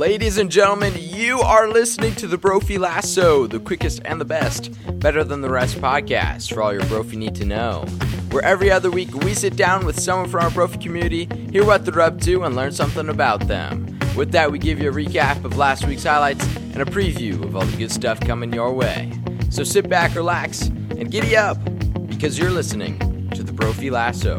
Ladies and gentlemen, you are listening to the Brophy Lasso, the quickest and the best, better than the rest podcast for all your Brophy need to know. Where every other week we sit down with someone from our Brophy community, hear what they're up to, and learn something about them. With that, we give you a recap of last week's highlights and a preview of all the good stuff coming your way. So sit back, relax, and giddy up because you're listening to the Brophy Lasso.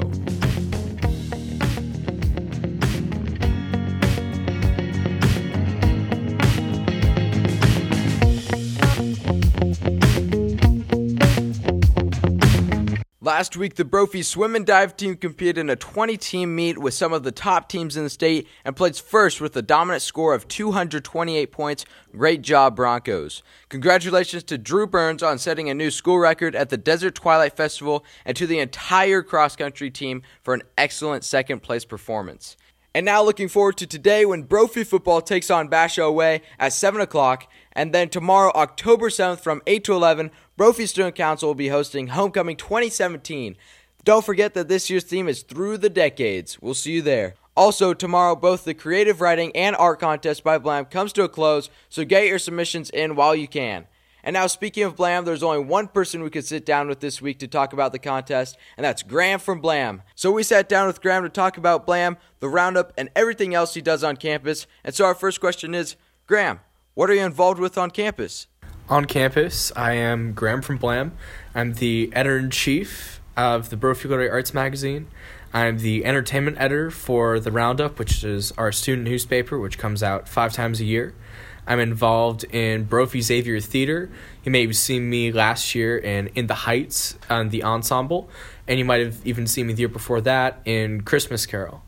Last week, the Brophy swim and dive team competed in a 20 team meet with some of the top teams in the state and placed first with a dominant score of 228 points. Great job, Broncos. Congratulations to Drew Burns on setting a new school record at the Desert Twilight Festival and to the entire cross country team for an excellent second place performance. And now looking forward to today when Brophy football takes on Basha away at 7 o'clock. And then tomorrow, October 7th from 8 to 11, Brophy Student Council will be hosting Homecoming 2017. Don't forget that this year's theme is Through the Decades. We'll see you there. Also, tomorrow, both the creative writing and art contest by Blam comes to a close, so get your submissions in while you can. And now, speaking of Blam, there's only one person we could sit down with this week to talk about the contest, and that's Graham from Blam. So we sat down with Graham to talk about Blam, the roundup, and everything else he does on campus. And so our first question is Graham, what are you involved with on campus? On campus, I am Graham from Blam. I'm the editor in chief of the Brophy Literary Arts magazine. I'm the entertainment editor for the Roundup, which is our student newspaper, which comes out five times a year. I'm involved in Brophy Xavier Theater. You may have seen me last year in In the Heights on the ensemble, and you might have even seen me the year before that in Christmas Carol.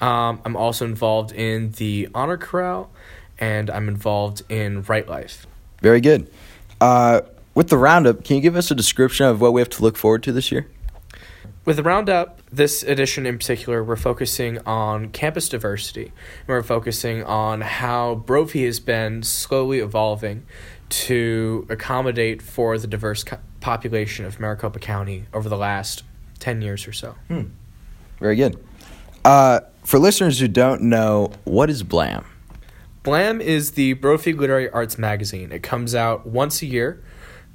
Um, I'm also involved in the Honor Chorale, and I'm involved in Right Life. Very good. Uh, with the roundup, can you give us a description of what we have to look forward to this year? With the Roundup, this edition in particular, we're focusing on campus diversity. And we're focusing on how Brophy has been slowly evolving to accommodate for the diverse co- population of Maricopa County over the last 10 years or so. Hmm. Very good. Uh, for listeners who don't know, what is Blam? Blam is the Brophy Literary Arts magazine. It comes out once a year,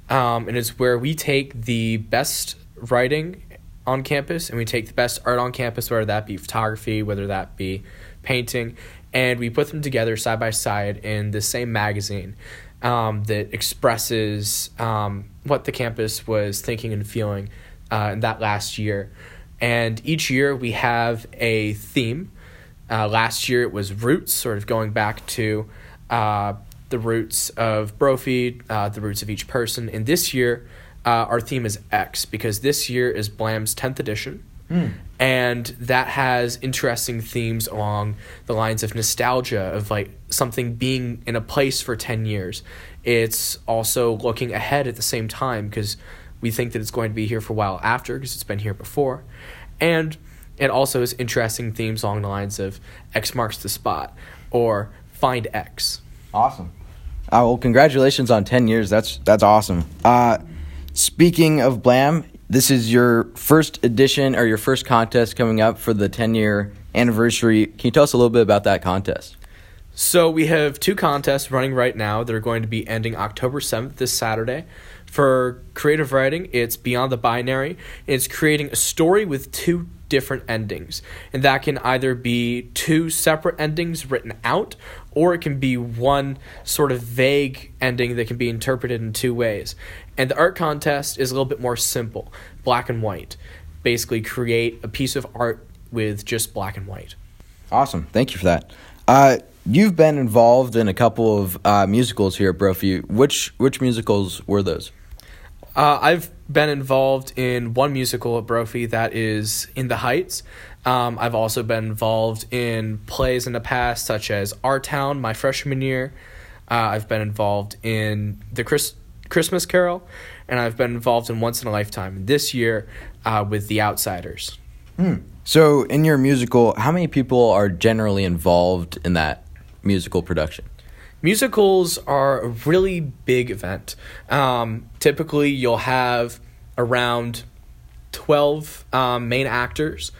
um, and it's where we take the best writing on campus and we take the best art on campus, whether that be photography, whether that be painting, and we put them together side by side in the same magazine um, that expresses um, what the campus was thinking and feeling uh, in that last year. And each year we have a theme. Uh, last year it was roots, sort of going back to uh, the roots of Brophy, uh, the roots of each person. And this year, uh, our theme is X because this year is Blam's 10th edition. Mm. And that has interesting themes along the lines of nostalgia, of like something being in a place for 10 years. It's also looking ahead at the same time because we think that it's going to be here for a while after because it's been here before. And it also has interesting themes along the lines of X marks the spot or find X. Awesome. Uh, well, congratulations on 10 years. That's, that's awesome. Uh, Speaking of Blam, this is your first edition or your first contest coming up for the 10 year anniversary. Can you tell us a little bit about that contest? So, we have two contests running right now that are going to be ending October 7th, this Saturday. For creative writing, it's Beyond the Binary. It's creating a story with two different endings. And that can either be two separate endings written out, or it can be one sort of vague ending that can be interpreted in two ways. And the art contest is a little bit more simple black and white. Basically, create a piece of art with just black and white. Awesome. Thank you for that. Uh, you've been involved in a couple of uh, musicals here at Brophy. Which, which musicals were those? Uh, I've been involved in one musical at Brophy that is In the Heights. Um, I've also been involved in plays in the past, such as Our Town, my freshman year. Uh, I've been involved in the Chris- Christmas Carol, and I've been involved in Once in a Lifetime this year uh, with The Outsiders. Hmm. So, in your musical, how many people are generally involved in that musical production? Musicals are a really big event. Um, typically, you'll have around 12 um, main actors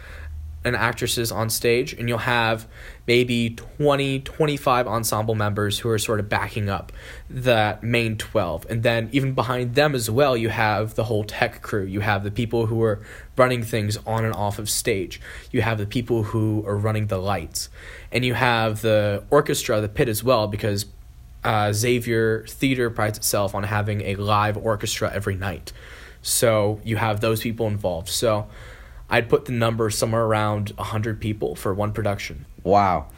and actresses on stage, and you'll have maybe 20, 25 ensemble members who are sort of backing up that main 12. And then even behind them as well, you have the whole tech crew. You have the people who are running things on and off of stage. You have the people who are running the lights. And you have the orchestra, the pit as well, because uh, Xavier Theater prides itself on having a live orchestra every night. So you have those people involved. So I'd put the number somewhere around 100 people for one production. Wow.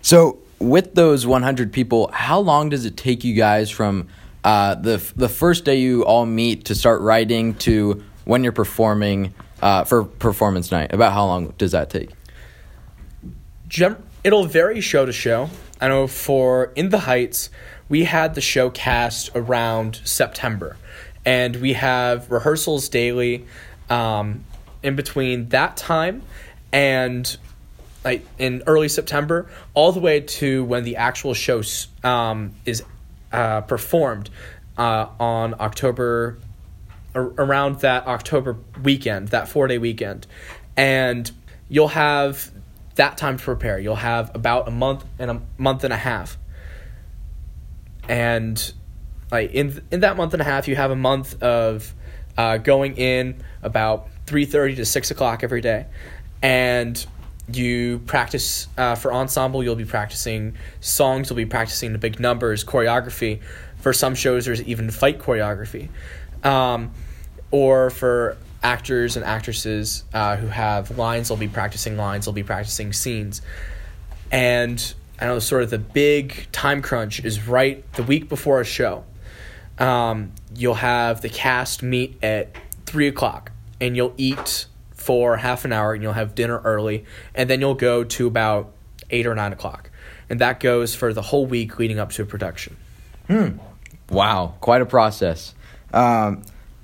So with those 100 people, how long does it take you guys from uh, the the first day you all meet to start writing to when you're performing uh, for performance night? About how long does that take? Gem- it'll vary show to show. I know for In the Heights, we had the show cast around September, and we have rehearsals daily. Um, in between that time and like in early September, all the way to when the actual show um, is uh, performed uh, on October, around that October weekend, that four day weekend, and you'll have that time to prepare. You'll have about a month and a month and a half, and like in in that month and a half, you have a month of uh, going in about 3.30 to 6 o'clock every day. And you practice uh, for ensemble you'll be practicing songs you'll be practicing the big numbers choreography. For some shows there's even fight choreography. Um, or for actors and actresses uh, who have lines they'll be practicing lines they'll be practicing scenes. And i know sort of the big time crunch is right the week before a show. Um, you'll have the cast meet at 3 o'clock and you'll eat for half an hour and you'll have dinner early and then you'll go to about eight or nine o'clock. And that goes for the whole week leading up to a production. Hmm. Wow. Quite a process. Um,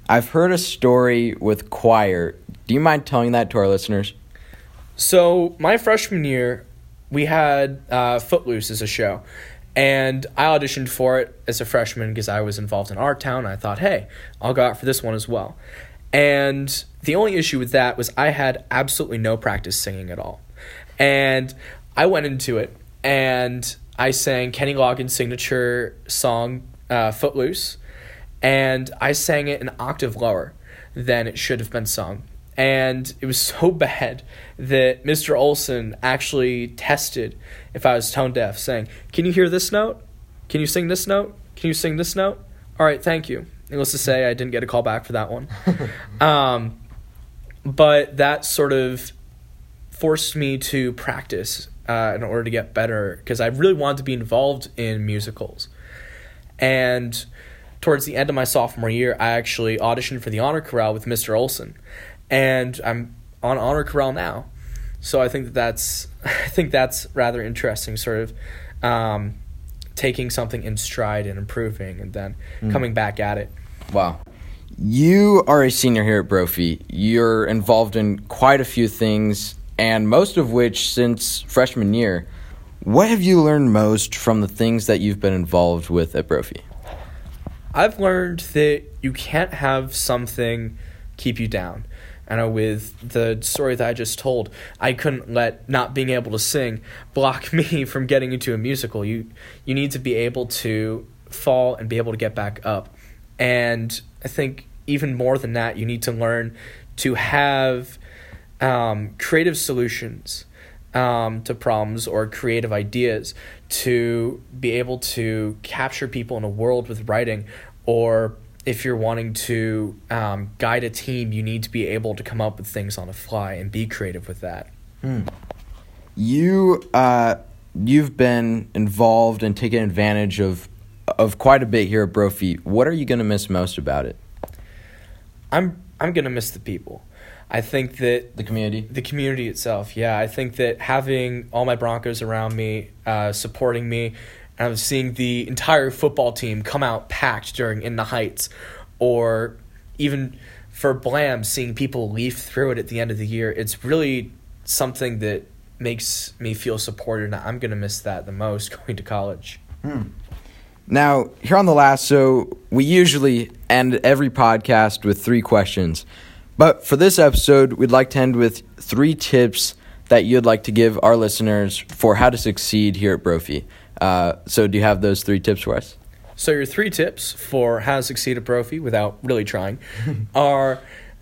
i've heard a story with choir. Do you mind telling that to our listeners? So my freshman year we had uh, footloose as a show and I auditioned for it as a freshman because I was involved in Our Town. I thought, hey, I'll go out for this one as well. And the only issue with that was I had absolutely no practice singing at all. And I went into it and I sang Kenny Loggins' signature song, uh, Footloose, and I sang it an octave lower than it should have been sung. And it was so bad that Mr. Olson actually tested if I was tone deaf, saying, Can you hear this note? Can you sing this note? Can you sing this note? All right, thank you. Needless to say, I didn't get a call back for that one. um, but that sort of forced me to practice uh, in order to get better because I really wanted to be involved in musicals. And towards the end of my sophomore year, I actually auditioned for the honor chorale with Mr. Olson, and I'm on honor chorale now. So I think that that's I think that's rather interesting, sort of. Um, taking something in stride and improving and then mm. coming back at it. Wow. You are a senior here at Brophy. You're involved in quite a few things, and most of which since freshman year. What have you learned most from the things that you've been involved with at Brophy? I've learned that you can't have something keep you down. Know with the story that I just told, I couldn't let not being able to sing block me from getting into a musical. You you need to be able to fall and be able to get back up. And I think even more than that, you need to learn to have um, creative solutions um, to problems or creative ideas to be able to capture people in a world with writing or if you're wanting to um, guide a team, you need to be able to come up with things on the fly and be creative with that. Hmm. You uh, you've been involved and taken advantage of of quite a bit here at Brophy. What are you going to miss most about it? I'm I'm going to miss the people. I think that the community, the community itself. Yeah, I think that having all my Broncos around me, uh, supporting me, and I was seeing the entire football team come out packed during In the Heights, or even for Blam, seeing people leaf through it at the end of the year. It's really something that makes me feel supported, and I'm going to miss that the most going to college. Hmm. Now, here on the Lasso we usually end every podcast with three questions. But for this episode, we'd like to end with three tips that you'd like to give our listeners for how to succeed here at Brophy. Uh, so, do you have those three tips for us? So, your three tips for how to succeed at Brophy without really trying are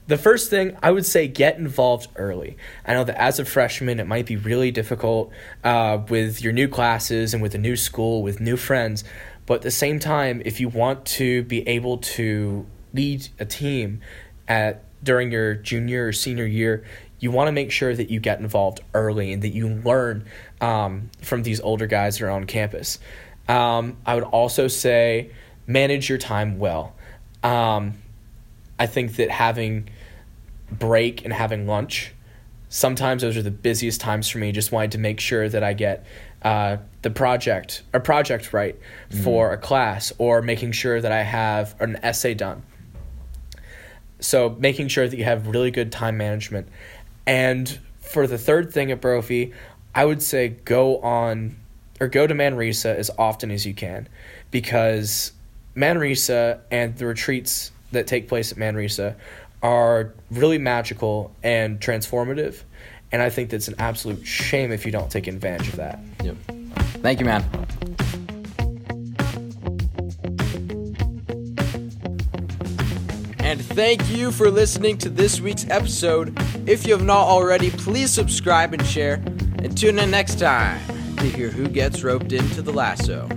the first thing I would say get involved early. I know that as a freshman, it might be really difficult uh, with your new classes and with a new school, with new friends. But at the same time, if you want to be able to lead a team at during your junior or senior year, you want to make sure that you get involved early and that you learn um, from these older guys that are on campus. Um, I would also say manage your time well. Um, I think that having break and having lunch, sometimes those are the busiest times for me. Just wanted to make sure that I get uh, the project a project right mm-hmm. for a class, or making sure that I have an essay done. So making sure that you have really good time management, and for the third thing at Brophy, I would say go on or go to Manresa as often as you can, because Manresa and the retreats that take place at Manresa are really magical and transformative. And I think that's an absolute shame if you don't take advantage of that. Yep. Thank you, man. Thank you for listening to this week's episode. If you have not already, please subscribe and share. And tune in next time to hear who gets roped into the lasso.